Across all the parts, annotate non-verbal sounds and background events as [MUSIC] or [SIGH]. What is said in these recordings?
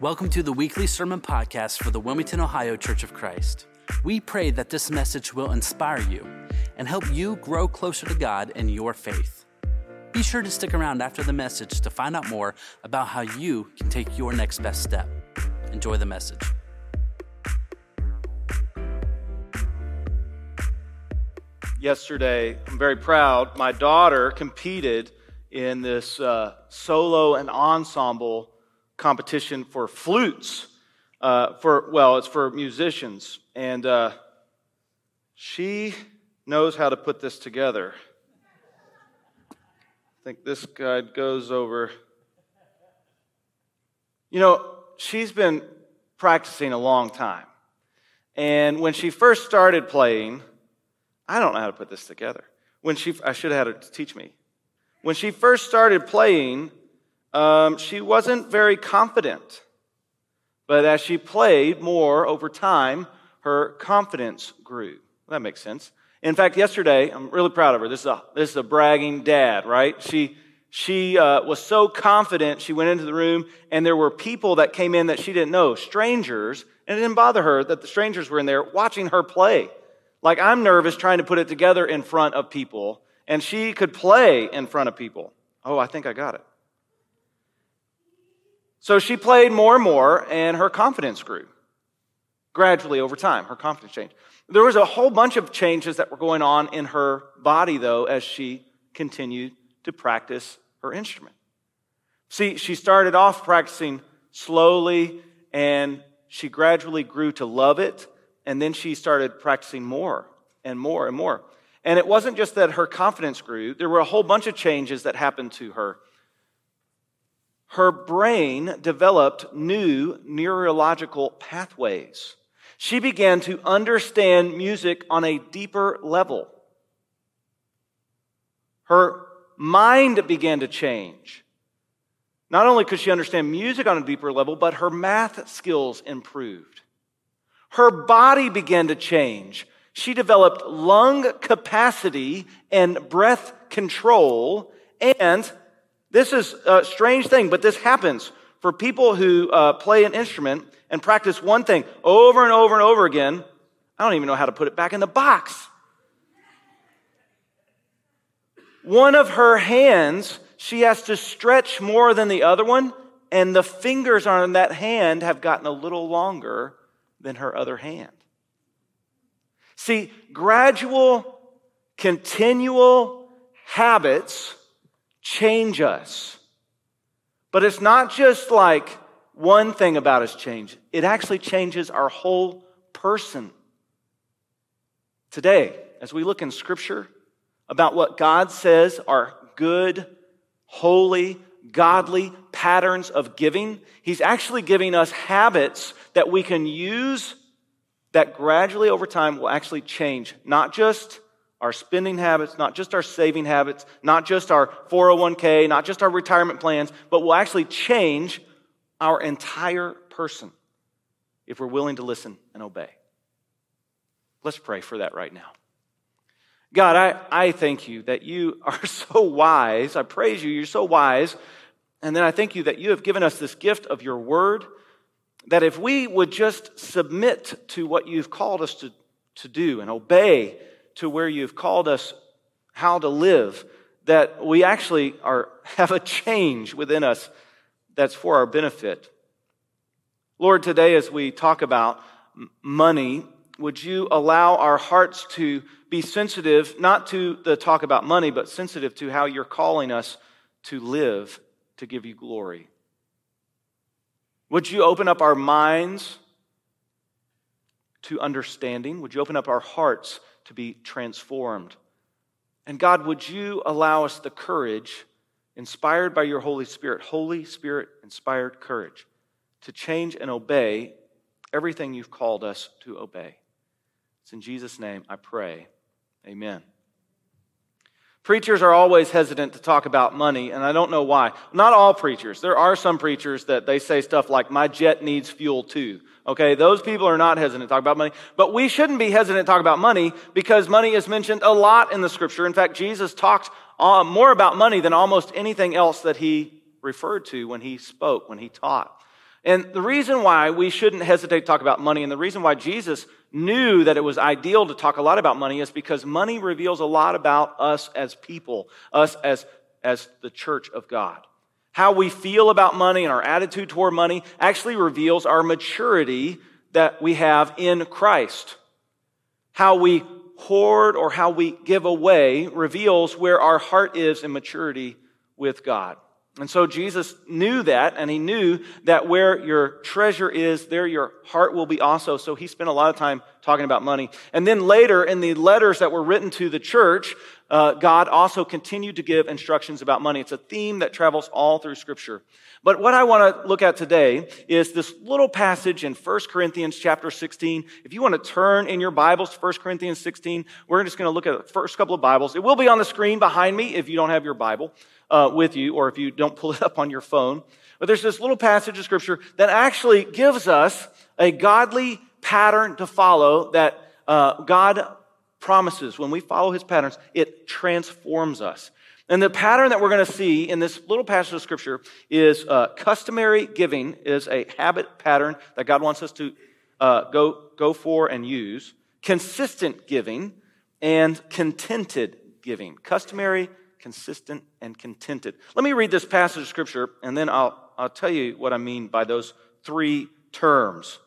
Welcome to the weekly sermon podcast for the Wilmington, Ohio Church of Christ. We pray that this message will inspire you and help you grow closer to God in your faith. Be sure to stick around after the message to find out more about how you can take your next best step. Enjoy the message. Yesterday, I'm very proud, my daughter competed in this uh, solo and ensemble competition for flutes. Uh, for well, it's for musicians, and uh, she knows how to put this together. I think this guide goes over. You know, she's been practicing a long time. And when she first started playing, I don't know how to put this together. When she, I should have had her teach me. When she first started playing, um, she wasn't very confident. But as she played more over time, her confidence grew. That makes sense. In fact, yesterday, I'm really proud of her. This is a, this is a bragging dad, right? She, she uh, was so confident, she went into the room, and there were people that came in that she didn't know, strangers, and it didn't bother her that the strangers were in there watching her play. Like I'm nervous trying to put it together in front of people, and she could play in front of people. Oh, I think I got it. So she played more and more, and her confidence grew. Gradually over time, her confidence changed. There was a whole bunch of changes that were going on in her body, though, as she continued to practice her instrument. See, she started off practicing slowly, and she gradually grew to love it, and then she started practicing more and more and more. And it wasn't just that her confidence grew, there were a whole bunch of changes that happened to her her brain developed new neurological pathways. She began to understand music on a deeper level. Her mind began to change. Not only could she understand music on a deeper level, but her math skills improved. Her body began to change. She developed lung capacity and breath control, and this is a strange thing, but this happens for people who uh, play an instrument and practice one thing over and over and over again. I don't even know how to put it back in the box. One of her hands, she has to stretch more than the other one, and the fingers on that hand have gotten a little longer than her other hand. See, gradual, continual habits change us. But it's not just like one thing about us change, it actually changes our whole person. Today, as we look in Scripture about what God says are good, holy, godly patterns of giving, He's actually giving us habits that we can use that gradually over time will actually change not just our spending habits, not just our saving habits, not just our 401k, not just our retirement plans, but will actually change our entire person if we're willing to listen and obey. Let's pray for that right now. God, I, I thank you that you are [LAUGHS] so wise. I praise you. You're so wise. And then I thank you that you have given us this gift of your word, that if we would just submit to what you've called us to, to do and obey, to where you've called us how to live, that we actually are, [LAUGHS] have a change within us that's for our benefit. Lord, today as we talk about money, would you allow our hearts to be sensitive, not to the talk about money, but sensitive to how you're calling us to live to give you glory? Would you open up our minds to understanding? Would you open up our hearts to be transformed. And God, would you allow us the courage, inspired by your Holy Spirit, Holy Spirit inspired courage, to change and obey everything you've called us to obey? It's in Jesus' name I pray. Amen. Preachers are always hesitant to talk about money, and I don't know why. Not all preachers. There are some preachers that they say stuff like, My jet needs fuel too. Okay, those people are not hesitant to talk about money. But we shouldn't be hesitant to talk about money because money is mentioned a lot in the scripture. In fact, Jesus talked uh, more about money than almost anything else that he referred to when he spoke, when he taught. And the reason why we shouldn't hesitate to talk about money, and the reason why Jesus knew that it was ideal to talk a lot about money, is because money reveals a lot about us as people, us as, as the church of God. How we feel about money and our attitude toward money actually reveals our maturity that we have in Christ. How we hoard or how we give away reveals where our heart is in maturity with God. And so Jesus knew that, and he knew that where your treasure is, there your heart will be also. So he spent a lot of time talking about money. And then later, in the letters that were written to the church, uh, God also continued to give instructions about money. It's a theme that travels all through Scripture. But what I want to look at today is this little passage in 1 Corinthians chapter 16. If you want to turn in your Bibles to 1 Corinthians 16, we're just going to look at the first couple of Bibles. It will be on the screen behind me if you don't have your Bible uh, with you or if you don't pull it up on your phone. But there's this little passage of Scripture that actually gives us a godly pattern to follow that uh, God promises, when we follow his patterns, it transforms us. And the pattern that we're going to see in this little passage of scripture is uh, customary giving is a habit pattern that God wants us to uh, go, go for and use. Consistent giving and contented giving. Customary, consistent, and contented. Let me read this passage of scripture and then I'll, I'll tell you what I mean by those three terms.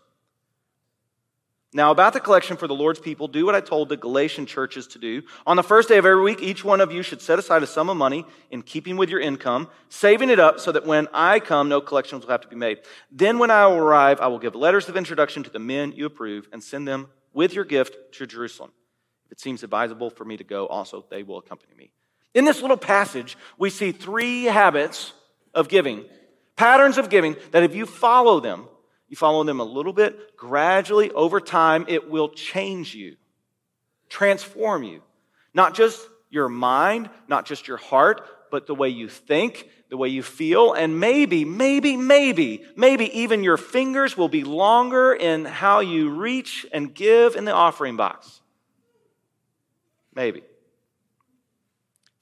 Now, about the collection for the Lord's people, do what I told the Galatian churches to do. On the first day of every week, each one of you should set aside a sum of money in keeping with your income, saving it up so that when I come, no collections will have to be made. Then, when I arrive, I will give letters of introduction to the men you approve and send them with your gift to Jerusalem. If it seems advisable for me to go, also they will accompany me. In this little passage, we see three habits of giving, patterns of giving that if you follow them, you follow them a little bit, gradually, over time, it will change you, transform you. Not just your mind, not just your heart, but the way you think, the way you feel, and maybe, maybe, maybe, maybe even your fingers will be longer in how you reach and give in the offering box. Maybe.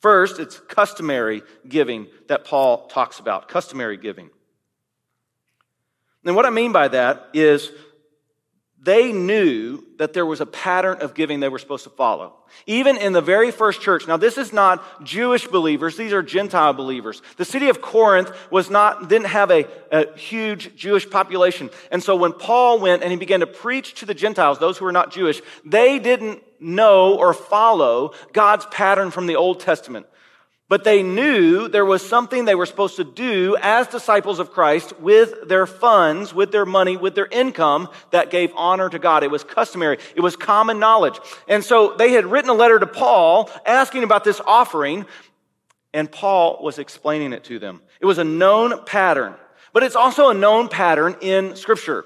First, it's customary giving that Paul talks about. Customary giving. And what I mean by that is they knew that there was a pattern of giving they were supposed to follow. Even in the very first church. Now, this is not Jewish believers. These are Gentile believers. The city of Corinth was not, didn't have a, a huge Jewish population. And so when Paul went and he began to preach to the Gentiles, those who were not Jewish, they didn't know or follow God's pattern from the Old Testament. But they knew there was something they were supposed to do as disciples of Christ with their funds, with their money, with their income that gave honor to God. It was customary. It was common knowledge. And so they had written a letter to Paul asking about this offering, and Paul was explaining it to them. It was a known pattern, but it's also a known pattern in Scripture.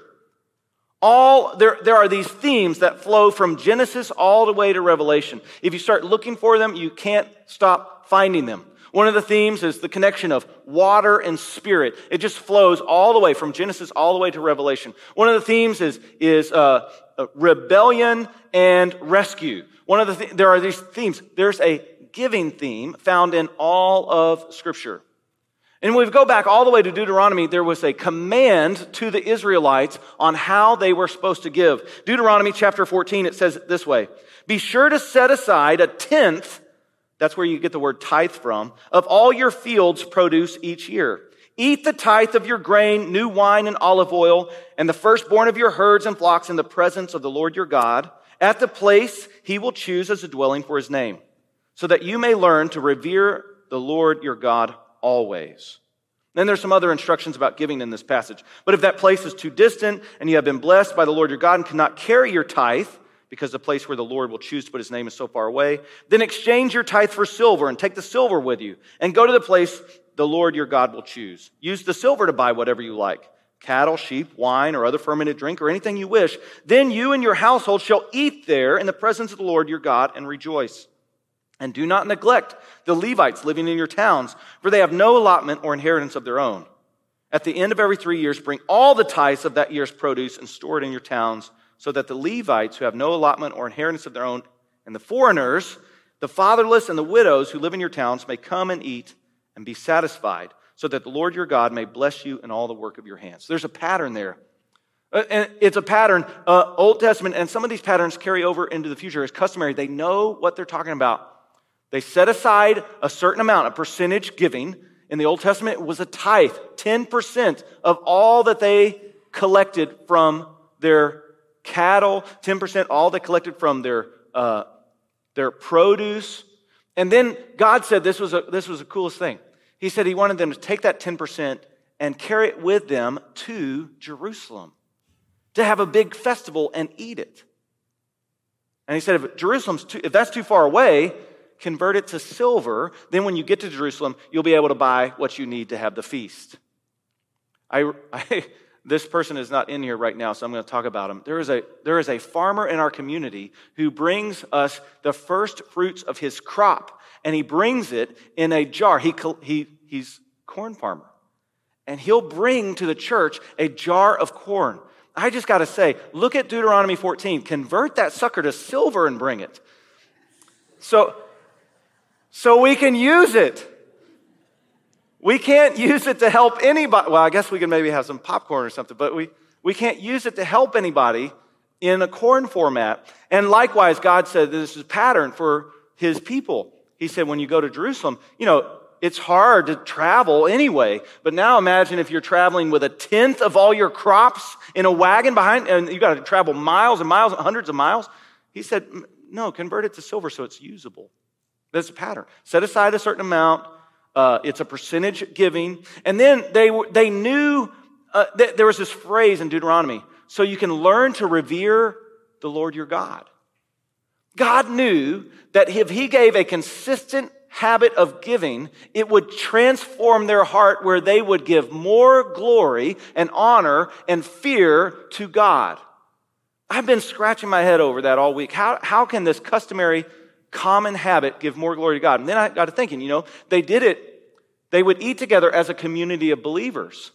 All there, there are these themes that flow from Genesis all the way to Revelation. If you start looking for them, you can't stop finding them. One of the themes is the connection of water and spirit. It just flows all the way from Genesis all the way to Revelation. One of the themes is, is uh, uh, rebellion and rescue. One of the th- there are these themes. There's a giving theme found in all of Scripture. And we go back all the way to Deuteronomy, there was a command to the Israelites on how they were supposed to give. Deuteronomy chapter 14, it says it this way Be sure to set aside a tenth that's where you get the word tithe from. Of all your fields produce each year. Eat the tithe of your grain, new wine and olive oil, and the firstborn of your herds and flocks in the presence of the Lord your God, at the place he will choose as a dwelling for his name, so that you may learn to revere the Lord your God always. Then there's some other instructions about giving in this passage. But if that place is too distant and you have been blessed by the Lord your God and cannot carry your tithe, because the place where the Lord will choose to put his name is so far away. Then exchange your tithe for silver and take the silver with you and go to the place the Lord your God will choose. Use the silver to buy whatever you like cattle, sheep, wine, or other fermented drink, or anything you wish. Then you and your household shall eat there in the presence of the Lord your God and rejoice. And do not neglect the Levites living in your towns, for they have no allotment or inheritance of their own. At the end of every three years, bring all the tithes of that year's produce and store it in your towns so that the Levites, who have no allotment or inheritance of their own, and the foreigners, the fatherless, and the widows who live in your towns may come and eat and be satisfied, so that the Lord your God may bless you in all the work of your hands. There's a pattern there. Uh, and it's a pattern, uh, Old Testament, and some of these patterns carry over into the future as customary. They know what they're talking about. They set aside a certain amount, a percentage giving. In the Old Testament, it was a tithe, 10% of all that they collected from their cattle, 10% all they collected from their, uh, their produce. And then God said this was, a, this was the coolest thing. He said he wanted them to take that 10% and carry it with them to Jerusalem to have a big festival and eat it. And he said, if Jerusalem's too, if that's too far away, convert it to silver. Then when you get to Jerusalem, you'll be able to buy what you need to have the feast. I, [LAUGHS] I this person is not in here right now, so I'm going to talk about him. There is, a, there is a farmer in our community who brings us the first fruits of his crop, and he brings it in a jar. He, he, he's corn farmer. And he'll bring to the church a jar of corn. I just got to say, look at Deuteronomy 14. Convert that sucker to silver and bring it. So, so we can use it. We can't use it to help anybody. Well, I guess we can maybe have some popcorn or something, but we, we can't use it to help anybody in a corn format. And likewise, God said this is a pattern for his people. He said, when you go to Jerusalem, you know, it's hard to travel anyway. But now imagine if you're traveling with a tenth of all your crops in a wagon behind, and you got to travel miles and miles, hundreds of miles. He said, no, convert it to silver so it's usable. That's a pattern. Set aside a certain amount, uh, it's a percentage giving. And then they, they knew, uh, th- there was this phrase in Deuteronomy so you can learn to revere the Lord your God. God knew that if He gave a consistent habit of giving, it would transform their heart where they would give more glory and honor and fear to God. I've been scratching my head over that all week. How, how can this customary common habit give more glory to God. And then I got to thinking, you know, they did it, they would eat together as a community of believers.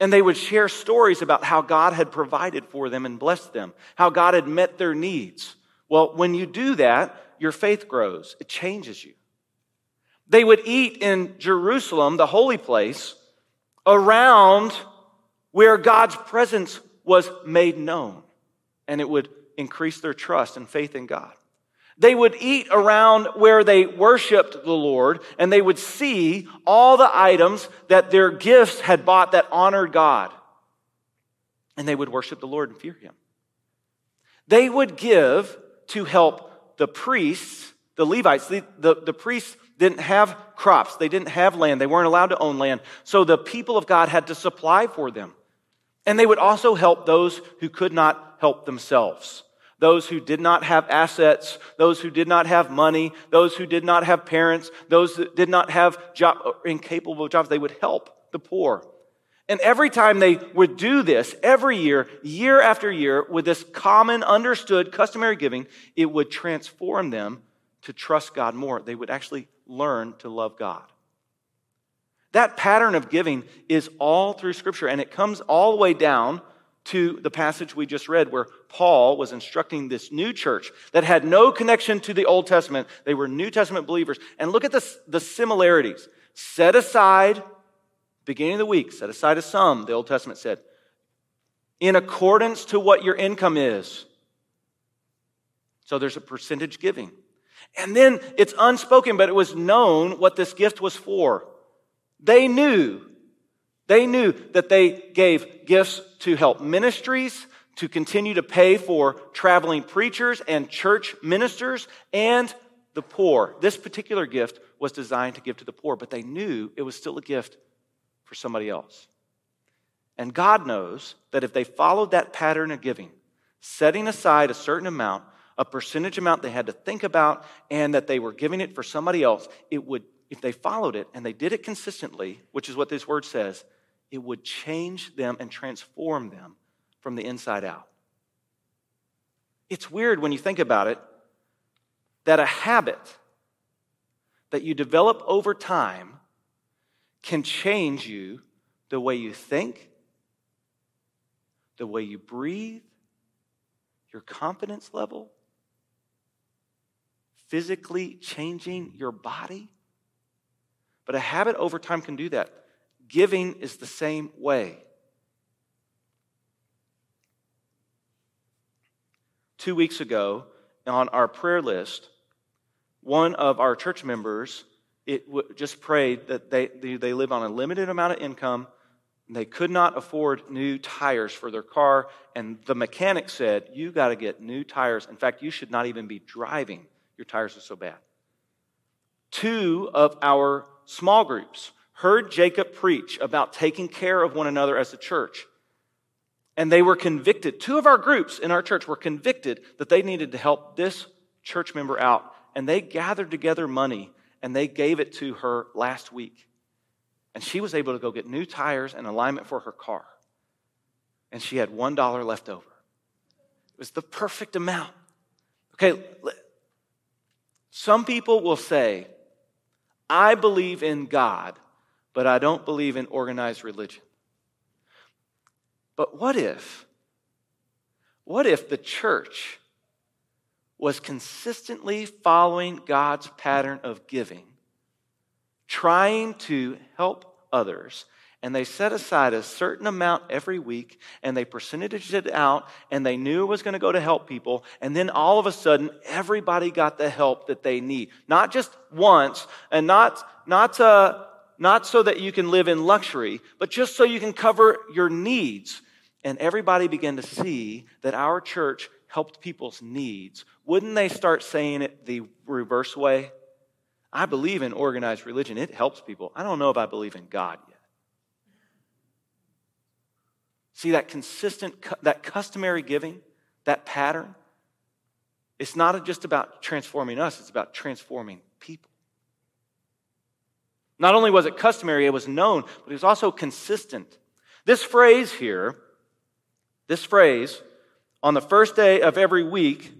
And they would share stories about how God had provided for them and blessed them, how God had met their needs. Well, when you do that, your faith grows, it changes you. They would eat in Jerusalem, the holy place, around where God's presence was made known, and it would increase their trust and faith in God. They would eat around where they worshiped the Lord, and they would see all the items that their gifts had bought that honored God. And they would worship the Lord and fear Him. They would give to help the priests, the Levites. The, the, the priests didn't have crops, they didn't have land, they weren't allowed to own land. So the people of God had to supply for them. And they would also help those who could not help themselves those who did not have assets, those who did not have money, those who did not have parents, those that did not have job, incapable jobs, they would help the poor. And every time they would do this, every year, year after year, with this common, understood, customary giving, it would transform them to trust God more. They would actually learn to love God. That pattern of giving is all through Scripture, and it comes all the way down to the passage we just read where Paul was instructing this new church that had no connection to the Old Testament. They were New Testament believers. And look at the, the similarities. Set aside, beginning of the week, set aside a sum, the Old Testament said, in accordance to what your income is. So there's a percentage giving. And then it's unspoken, but it was known what this gift was for. They knew they knew that they gave gifts to help ministries, to continue to pay for traveling preachers and church ministers, and the poor. This particular gift was designed to give to the poor, but they knew it was still a gift for somebody else. And God knows that if they followed that pattern of giving, setting aside a certain amount, a percentage amount they had to think about, and that they were giving it for somebody else, it would if they followed it and they did it consistently, which is what this word says, it would change them and transform them from the inside out. It's weird when you think about it that a habit that you develop over time can change you the way you think, the way you breathe, your confidence level, physically changing your body. But a habit over time can do that. Giving is the same way. Two weeks ago, on our prayer list, one of our church members it w- just prayed that they, they live on a limited amount of income. They could not afford new tires for their car. And the mechanic said, You got to get new tires. In fact, you should not even be driving. Your tires are so bad. Two of our small groups heard Jacob preach about taking care of one another as a church. And they were convicted. Two of our groups in our church were convicted that they needed to help this church member out. And they gathered together money and they gave it to her last week. And she was able to go get new tires and alignment for her car. And she had $1 left over. It was the perfect amount. Okay, some people will say, I believe in God, but I don't believe in organized religion. But what if, what if the church was consistently following God's pattern of giving, trying to help others, and they set aside a certain amount every week and they percentaged it out and they knew it was going to go to help people and then all of a sudden everybody got the help that they need? Not just once and not not uh, not so that you can live in luxury but just so you can cover your needs and everybody began to see that our church helped people's needs, wouldn't they start saying it the reverse way? I believe in organized religion. It helps people. I don't know if I believe in God yet. See that consistent, that customary giving, that pattern? It's not just about transforming us, it's about transforming people. Not only was it customary, it was known, but it was also consistent. This phrase here, this phrase, on the first day of every week,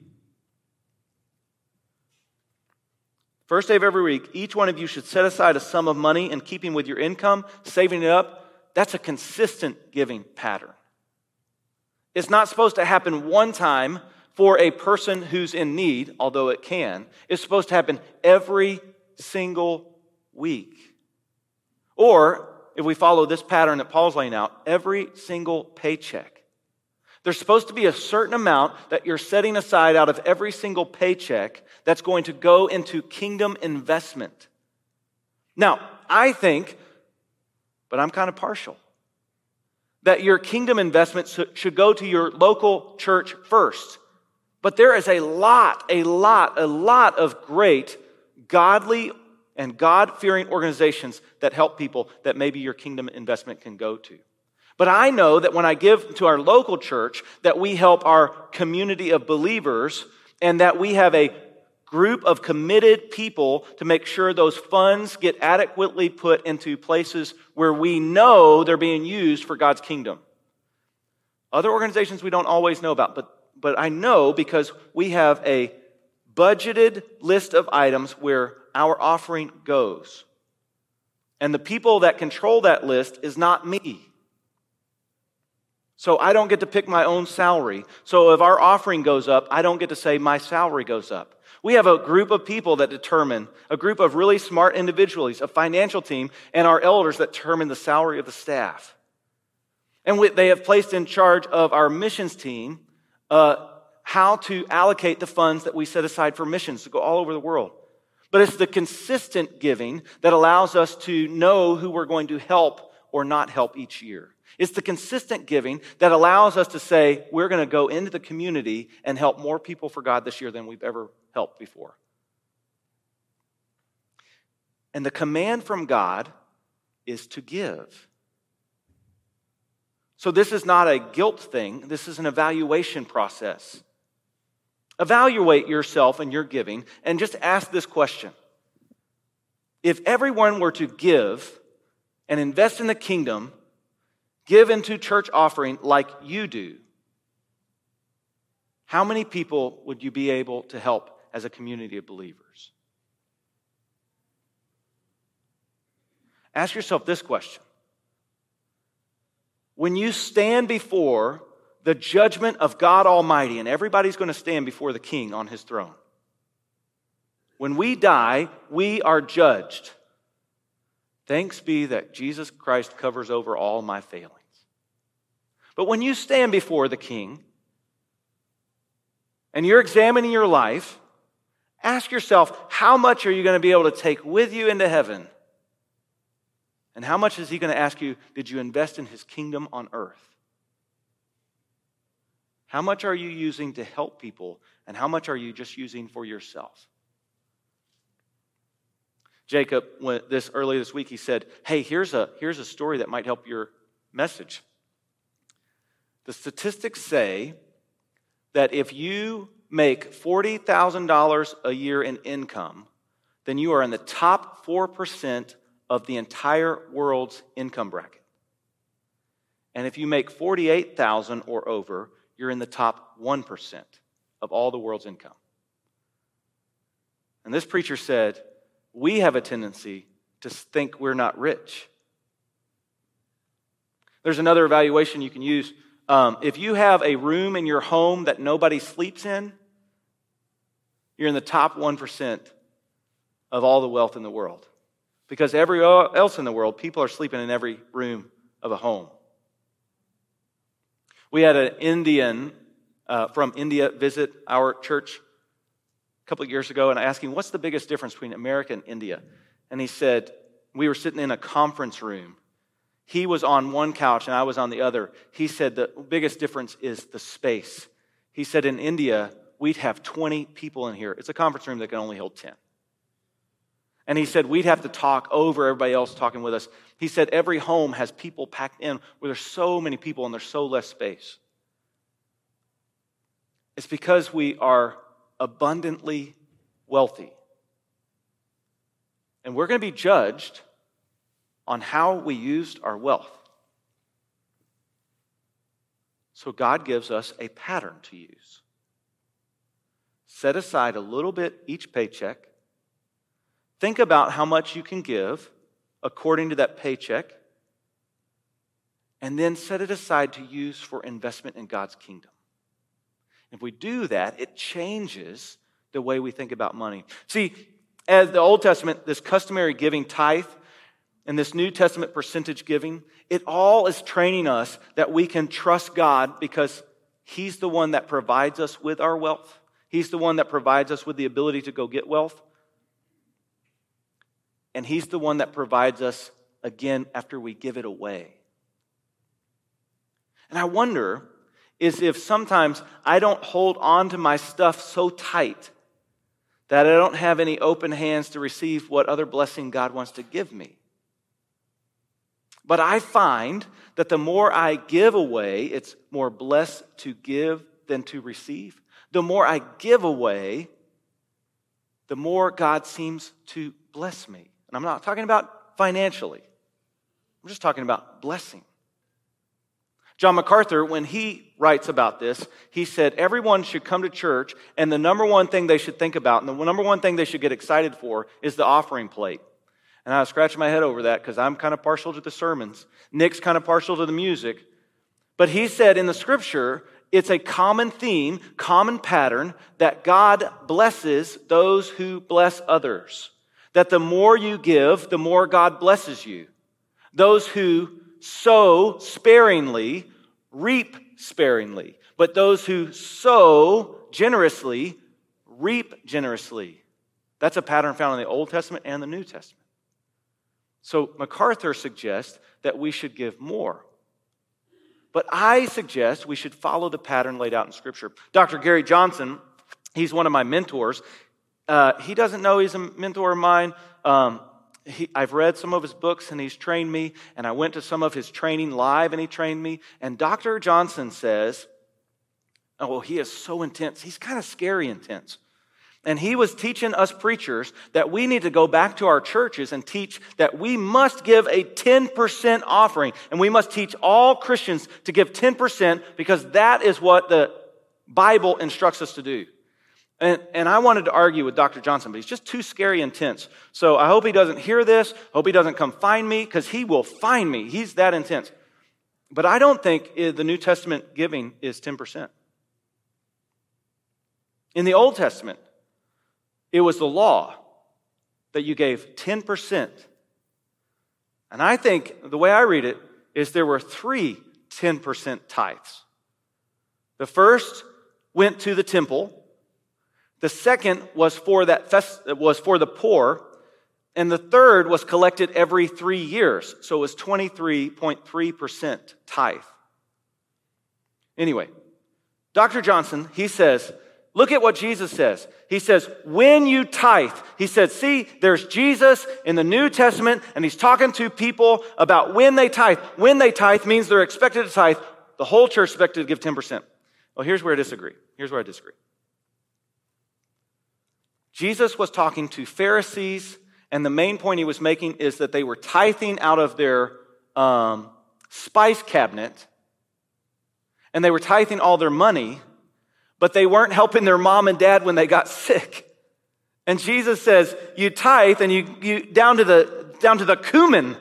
first day of every week, each one of you should set aside a sum of money in keeping with your income, saving it up. That's a consistent giving pattern. It's not supposed to happen one time for a person who's in need, although it can. It's supposed to happen every single week. Or, if we follow this pattern that Paul's laying out, every single paycheck. There's supposed to be a certain amount that you're setting aside out of every single paycheck that's going to go into kingdom investment. Now, I think, but I'm kind of partial, that your kingdom investment should go to your local church first. But there is a lot, a lot, a lot of great godly and God fearing organizations that help people that maybe your kingdom investment can go to. But I know that when I give to our local church, that we help our community of believers and that we have a group of committed people to make sure those funds get adequately put into places where we know they're being used for God's kingdom. Other organizations we don't always know about, but, but I know because we have a budgeted list of items where our offering goes. And the people that control that list is not me. So I don't get to pick my own salary. So if our offering goes up, I don't get to say my salary goes up. We have a group of people that determine, a group of really smart individuals, a financial team, and our elders that determine the salary of the staff. And they have placed in charge of our missions team uh, how to allocate the funds that we set aside for missions to go all over the world. But it's the consistent giving that allows us to know who we're going to help or not help each year. It's the consistent giving that allows us to say, we're going to go into the community and help more people for God this year than we've ever helped before. And the command from God is to give. So this is not a guilt thing, this is an evaluation process. Evaluate yourself and your giving and just ask this question If everyone were to give and invest in the kingdom, give into church offering like you do, how many people would you be able to help as a community of believers? Ask yourself this question. When you stand before the judgment of God Almighty, and everybody's going to stand before the King on his throne, when we die, we are judged. Thanks be that Jesus Christ covers over all my failings. But when you stand before the king and you're examining your life, ask yourself how much are you going to be able to take with you into heaven? And how much is he going to ask you, did you invest in his kingdom on earth? How much are you using to help people, and how much are you just using for yourself? Jacob, went this early this week, he said, Hey, here's a, here's a story that might help your message. The statistics say that if you make $40,000 a year in income, then you are in the top 4% of the entire world's income bracket. And if you make 48,000 or over, you're in the top 1% of all the world's income. And this preacher said, we have a tendency to think we're not rich. There's another evaluation you can use. Um, if you have a room in your home that nobody sleeps in, you're in the top 1% of all the wealth in the world. Because everywhere else in the world, people are sleeping in every room of a home. We had an Indian uh, from India visit our church a couple of years ago, and I asked him, What's the biggest difference between America and India? And he said, We were sitting in a conference room. He was on one couch and I was on the other. He said, The biggest difference is the space. He said, In India, we'd have 20 people in here. It's a conference room that can only hold 10. And he said, We'd have to talk over everybody else talking with us. He said, Every home has people packed in where there's so many people and there's so less space. It's because we are abundantly wealthy. And we're going to be judged on how we used our wealth. So God gives us a pattern to use. Set aside a little bit each paycheck. Think about how much you can give according to that paycheck. And then set it aside to use for investment in God's kingdom. If we do that, it changes the way we think about money. See, as the Old Testament, this customary giving tithe and this New Testament percentage giving, it all is training us that we can trust God because He's the one that provides us with our wealth. He's the one that provides us with the ability to go get wealth. And He's the one that provides us again after we give it away. And I wonder is if sometimes I don't hold on to my stuff so tight that I don't have any open hands to receive what other blessing God wants to give me. But I find that the more I give away, it's more blessed to give than to receive. The more I give away, the more God seems to bless me. And I'm not talking about financially, I'm just talking about blessing. John MacArthur, when he writes about this, he said everyone should come to church, and the number one thing they should think about, and the number one thing they should get excited for, is the offering plate. And I was scratching my head over that because I'm kind of partial to the sermons. Nick's kind of partial to the music. But he said in the scripture, it's a common theme, common pattern that God blesses those who bless others. That the more you give, the more God blesses you. Those who sow sparingly reap sparingly, but those who sow generously reap generously. That's a pattern found in the Old Testament and the New Testament. So MacArthur suggests that we should give more. But I suggest we should follow the pattern laid out in Scripture. Dr. Gary Johnson, he's one of my mentors. Uh, he doesn't know he's a mentor of mine. Um, he, I've read some of his books and he's trained me, and I went to some of his training live and he trained me. And Dr. Johnson says, Oh, well, he is so intense. He's kind of scary intense. And he was teaching us preachers that we need to go back to our churches and teach that we must give a 10% offering. And we must teach all Christians to give 10% because that is what the Bible instructs us to do. And, and I wanted to argue with Dr. Johnson, but he's just too scary intense. So I hope he doesn't hear this. Hope he doesn't come find me because he will find me. He's that intense. But I don't think eh, the New Testament giving is 10%. In the Old Testament, it was the law that you gave 10% And I think the way I read it is there were three 10% tithes. The first went to the temple. The second was for that fest, was for the poor, and the third was collected every three years. So it was 23.3% tithe. Anyway, Dr. Johnson, he says, look at what Jesus says. He says, when you tithe, he said, see, there's Jesus in the New Testament, and he's talking to people about when they tithe. When they tithe means they're expected to tithe. The whole church expected to give 10%. Well, here's where I disagree. Here's where I disagree. Jesus was talking to Pharisees, and the main point he was making is that they were tithing out of their um, spice cabinet, and they were tithing all their money, but they weren't helping their mom and dad when they got [LAUGHS] sick. And Jesus says, You tithe and you, you down to the down to the cumin,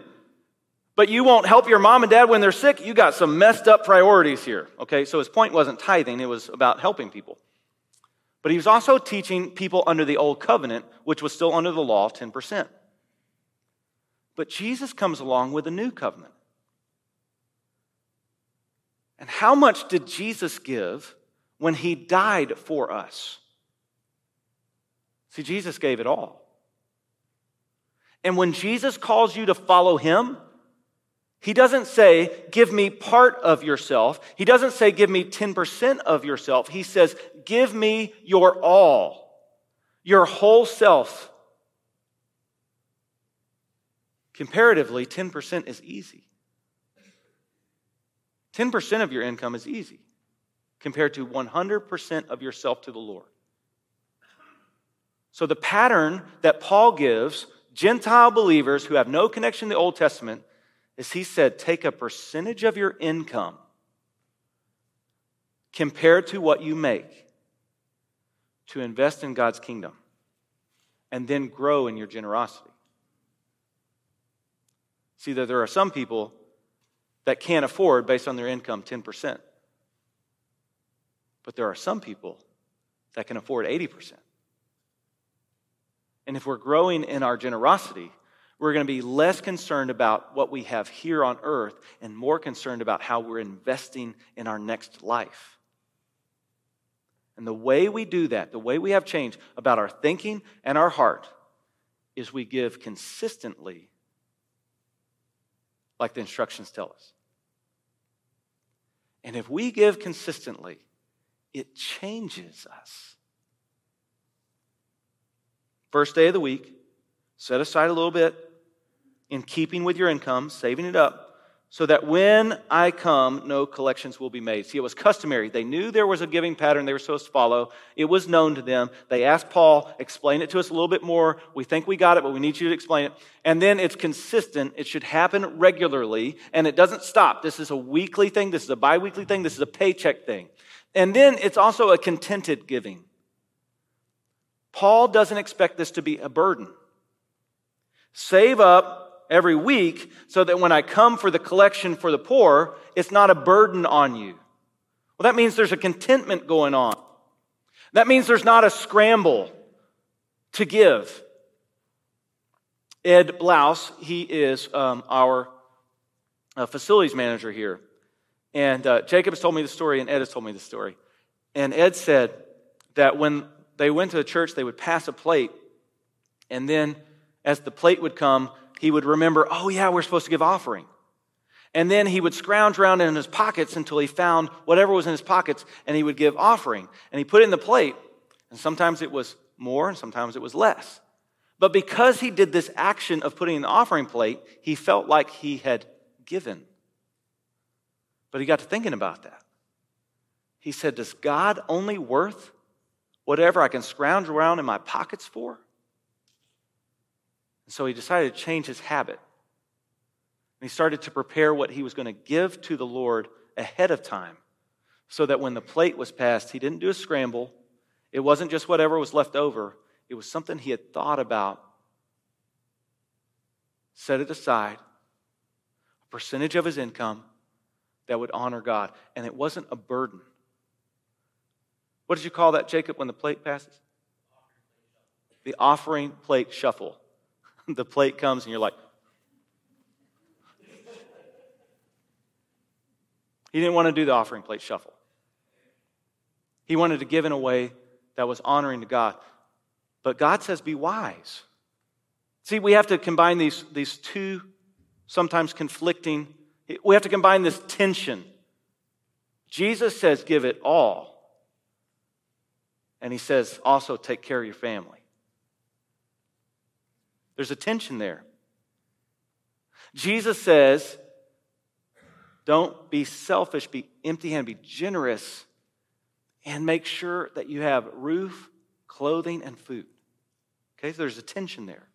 but you won't help your mom and dad when they're sick. You got some messed up priorities here. Okay, so his point wasn't tithing, it was about helping people. But he was also teaching people under the old covenant, which was still under the law, of 10%. But Jesus comes along with a new covenant. And how much did Jesus give when he died for us? See, Jesus gave it all. And when Jesus calls you to follow him, he doesn't say, give me part of yourself. He doesn't say, give me 10% of yourself. He says, give me your all, your whole self. Comparatively, 10% is easy. 10% of your income is easy compared to 100% of yourself to the Lord. So, the pattern that Paul gives Gentile believers who have no connection to the Old Testament is he said, take a percentage of your income compared to what you make to invest in God's kingdom and then grow in your generosity. See, that there are some people that can't afford, based on their income, 10%. But there are some people that can afford 80%. And if we're growing in our generosity, we're going to be less concerned about what we have here on earth and more concerned about how we're investing in our next life. And the way we do that, the way we have change about our thinking and our heart, is we give consistently, like the instructions tell us. And if we give consistently, it changes us. First day of the week, set aside a little bit in keeping with your income, saving it up, so that when I come, no collections will be made. See, it was customary. They knew there was a giving pattern they were supposed to follow. It was known to them. They asked Paul, explain it to us a little bit more. We think we got it, but we need you to explain it. And then it's consistent. It should happen regularly, and it doesn't stop. This is a weekly thing. This is a biweekly thing. This is a paycheck thing. And then it's also a contented giving. Paul doesn't expect this to be a burden. Save up every week so that when I come for the collection for the poor, it's not a burden on you. Well, that means there's a contentment going on. That means there's not a scramble to give. Ed Blouse, he is um, our uh, facilities manager here. And uh, Jacob has told me the story, and Ed has told me the story. And Ed said that when they went to the church, they would pass a plate, and then as the plate would come, he would remember, oh, yeah, we're supposed to give offering. And then he would scrounge around in his pockets until he found whatever was in his pockets and he would give offering. And he put it in the plate. And sometimes it was more and sometimes it was less. But because he did this action of putting in the offering plate, he felt like he had given. But he got to thinking about that. He said, Does God only worth whatever I can scrounge around in my pockets for? And so he decided to change his habit. And he started to prepare what he was going to give to the Lord ahead of time so that when the plate was passed, he didn't do a scramble. It wasn't just whatever was left over, it was something he had thought about, set it aside, a percentage of his income that would honor God. And it wasn't a burden. What did you call that, Jacob, when the plate passes? The offering plate shuffle. [LAUGHS] the plate comes and you're like, he didn't want to do the offering plate shuffle. He wanted to give in a way that was honoring to God. But God says, be wise. See, we have to combine these, these two sometimes conflicting, we have to combine this tension. Jesus says, give it all. And he says, also take care of your family. There's a tension there. Jesus says, don't be selfish, be empty handed, be generous, and make sure that you have roof, clothing, and food. Okay, so there's a tension there.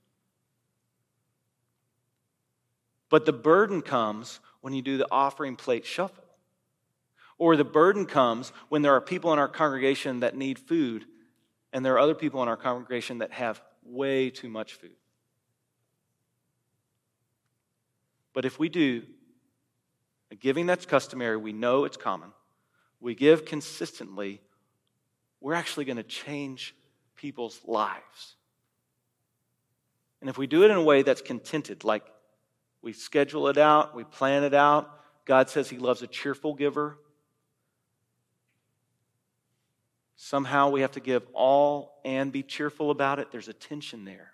But the burden comes when you do the offering plate shuffle. Or the burden comes when there are people in our congregation that need food, and there are other people in our congregation that have way too much food. But if we do a giving that's customary, we know it's common, we give consistently, we're actually going to change people's lives. And if we do it in a way that's contented, like we schedule it out, we plan it out, God says He loves a cheerful giver. Somehow we have to give all and be cheerful about it. There's a tension there.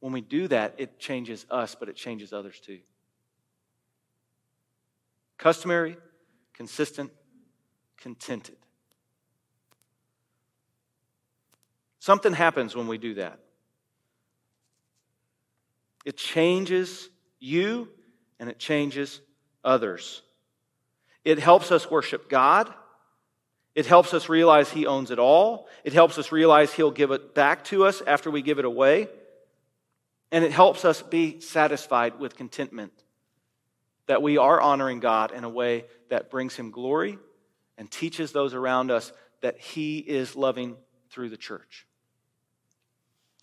When we do that, it changes us, but it changes others too. Customary, consistent, contented. Something happens when we do that. It changes you and it changes others. It helps us worship God. It helps us realize He owns it all. It helps us realize He'll give it back to us after we give it away. And it helps us be satisfied with contentment that we are honoring God in a way that brings Him glory and teaches those around us that He is loving through the church.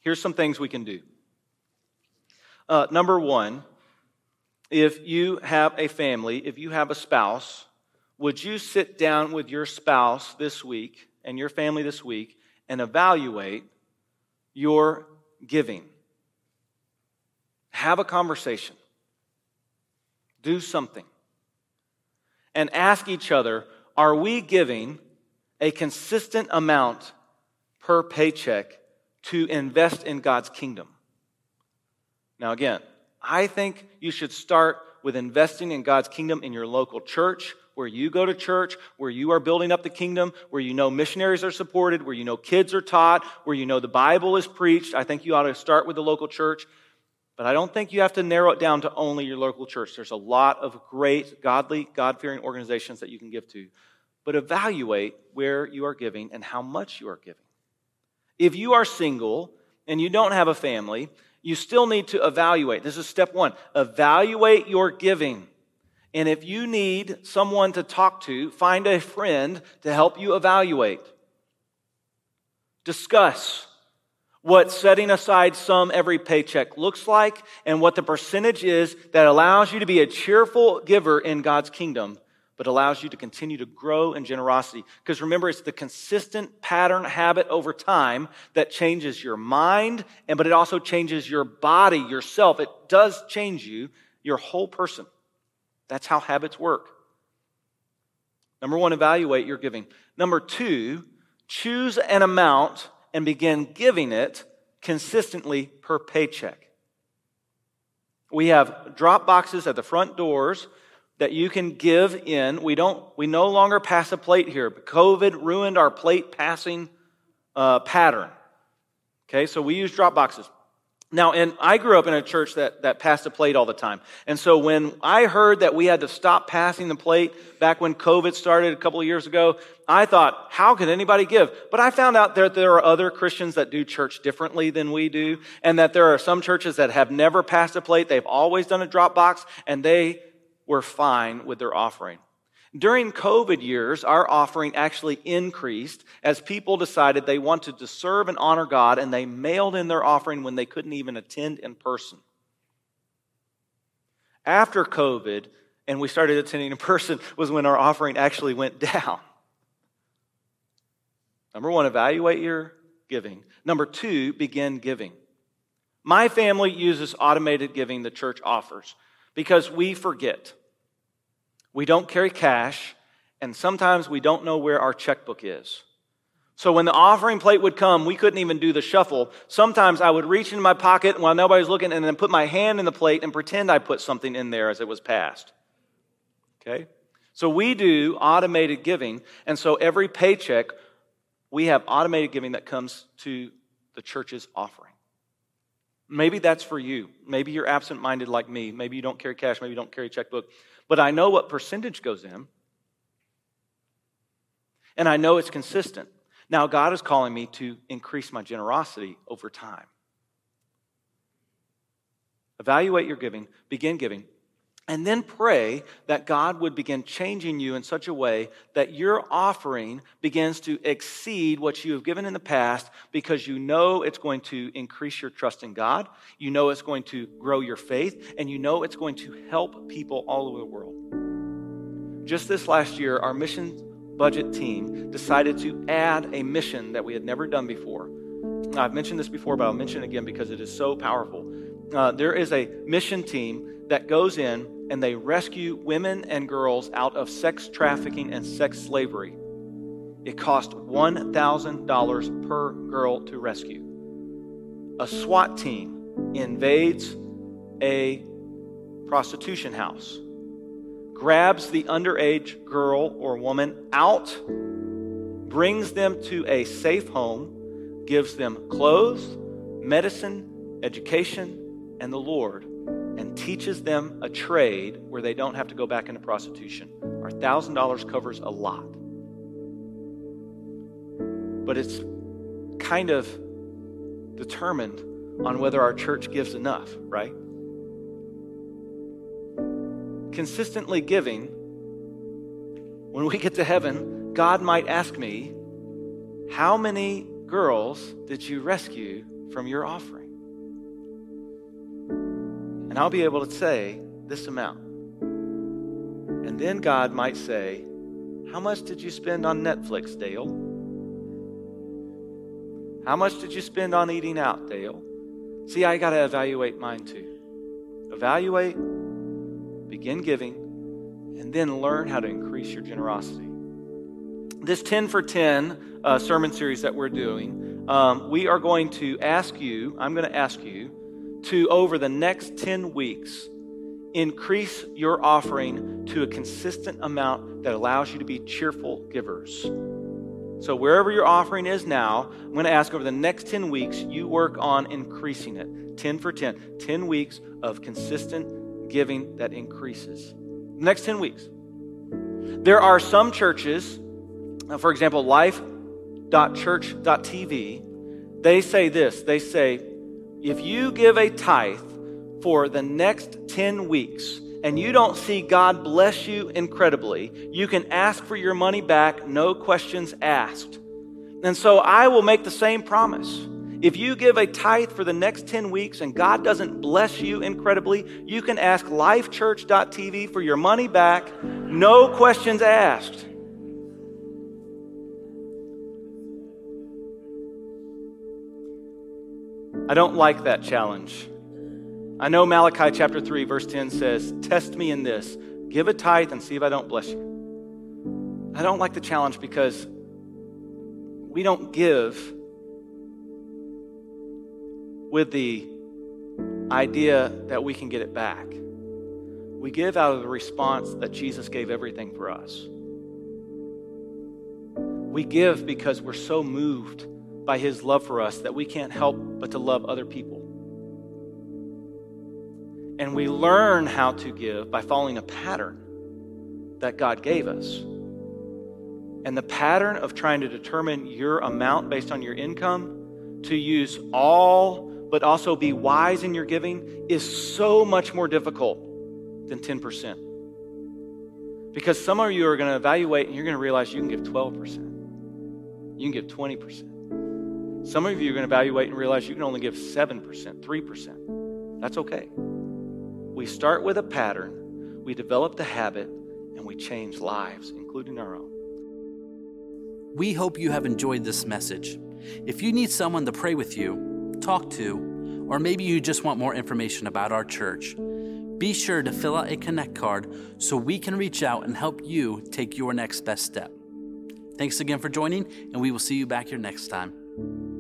Here's some things we can do. Uh, number one, if you have a family, if you have a spouse, would you sit down with your spouse this week and your family this week and evaluate your giving? Have a conversation. Do something. And ask each other are we giving a consistent amount per paycheck to invest in God's kingdom? Now, again, I think you should start with investing in God's kingdom in your local church, where you go to church, where you are building up the kingdom, where you know missionaries are supported, where you know kids are taught, where you know the Bible is preached. I think you ought to start with the local church. But I don't think you have to narrow it down to only your local church. There's a lot of great, godly, God fearing organizations that you can give to. But evaluate where you are giving and how much you are giving. If you are single and you don't have a family, you still need to evaluate. This is step one evaluate your giving. And if you need someone to talk to, find a friend to help you evaluate. Discuss what setting aside some every paycheck looks like and what the percentage is that allows you to be a cheerful giver in God's kingdom but allows you to continue to grow in generosity. Because remember, it's the consistent pattern habit over time that changes your mind, and but it also changes your body, yourself. It does change you, your whole person. That's how habits work. Number one, evaluate your giving. Number two, choose an amount and begin giving it consistently per paycheck. We have drop boxes at the front doors that you can give in. We don't. We no longer pass a plate here. But COVID ruined our plate passing uh, pattern. Okay, so we use drop boxes. Now, and I grew up in a church that, that passed a plate all the time. And so when I heard that we had to stop passing the plate back when COVID started a couple of years ago, I thought, how could anybody give? But I found out that there are other Christians that do church differently than we do, and that there are some churches that have never passed a plate. They've always done a drop box, and they were fine with their offering. During COVID years, our offering actually increased as people decided they wanted to serve and honor God and they mailed in their offering when they couldn't even attend in person. After COVID, and we started attending in person, [LAUGHS] was when our offering actually went [LAUGHS] down. Number one, evaluate your giving. Number two, begin giving. My family uses automated giving the church offers because we forget. We don't carry cash, and sometimes we don't know where our checkbook is. So when the offering plate would come, we couldn't even do the shuffle. Sometimes I would reach into my pocket while nobody's looking and then put my hand in the plate and pretend I put something in there as it was passed. Okay? So we do automated giving, and so every paycheck, we have automated giving that comes to the church's offering. Maybe that's for you. Maybe you're absent minded like me. Maybe you don't carry cash. Maybe you don't carry a checkbook. But I know what percentage goes in, and I know it's consistent. Now, God is calling me to increase my generosity over time. Evaluate your giving, begin giving, and then pray that God would begin changing you in such a way that your offering begins to exceed what you have given in the past because you know it's going to increase your trust in God, you know it's going to grow your faith, and you know it's going to help people all over the world. Just this last year, our mission budget team decided to add a mission that we had never done before. I've mentioned this before, but I'll mention it again because it is so powerful. Uh, there is a mission team that goes in and they rescue women and girls out of sex trafficking and sex slavery. It costs $1,000 per girl to rescue. A SWAT team invades a prostitution house grabs the underage girl or woman out, brings them to a safe home, gives them clothes, medicine, education, and the Lord, and teaches them a trade where they don't have to go back into prostitution. Our $1,000 covers a lot. But it's kind of determined on whether our church gives enough, right? consistently giving, when we get to heaven, God might ask me, How many girls did you rescue from your offering? And I'll be able to say this amount. And then God might say, How much did you spend on Netflix, Dale? How much did you spend on eating out, Dale? See, I got to evaluate mine too. Evaluate begin giving, and then learn how to increase your generosity. This 10 for 10 uh, sermon series that we're doing, um, we are going to ask you, I'm going to ask you to, over the next 10 weeks, increase your offering to a consistent amount that allows you to be cheerful givers. So, wherever your offering is now, I'm going to ask over the next 10 weeks, you work on increasing it 10 for 10. 10 weeks of consistent giving that increases. next 10 weeks. There are some churches, uh, for example, life.church.tv, they say this they say, if you give a tithe for the next 10 weeks, and you don't see God bless you incredibly, you can ask for your money back, no questions asked. And so I will make the same promise. If you give a tithe for the next 10 weeks and God doesn't bless you incredibly, you can ask lifechurch.tv for your money back, no questions asked. I don't like that challenge. I know Malachi chapter 3, verse 10 says, Test me in this. Give a tithe and see if I don't bless you. I don't like the challenge because we don't give with the idea that we can get it back. We give out of the response that Jesus gave everything for us. We give because we're so moved by his love for us that we can't help but to love other people. And we learn how to give by following a pattern that God gave us. And the pattern of trying to determine your amount based on your income to use all but also be wise in your giving is so much more difficult than 10%. Because some of you are going to evaluate and you're going to realize you can give 12%. You can give 20%. Some of you are going to evaluate and realize you can only give 7%, 3%. That's okay. We start with a pattern, we develop the habit, and we change lives, including our own. We hope you have enjoyed this message. If you need someone to pray with you, talk to, or maybe you just want more information about our church, Be sure to fill out a Connect card so we can reach out and help you take your next best step. Thanks again for joining, and we will see you back here next time.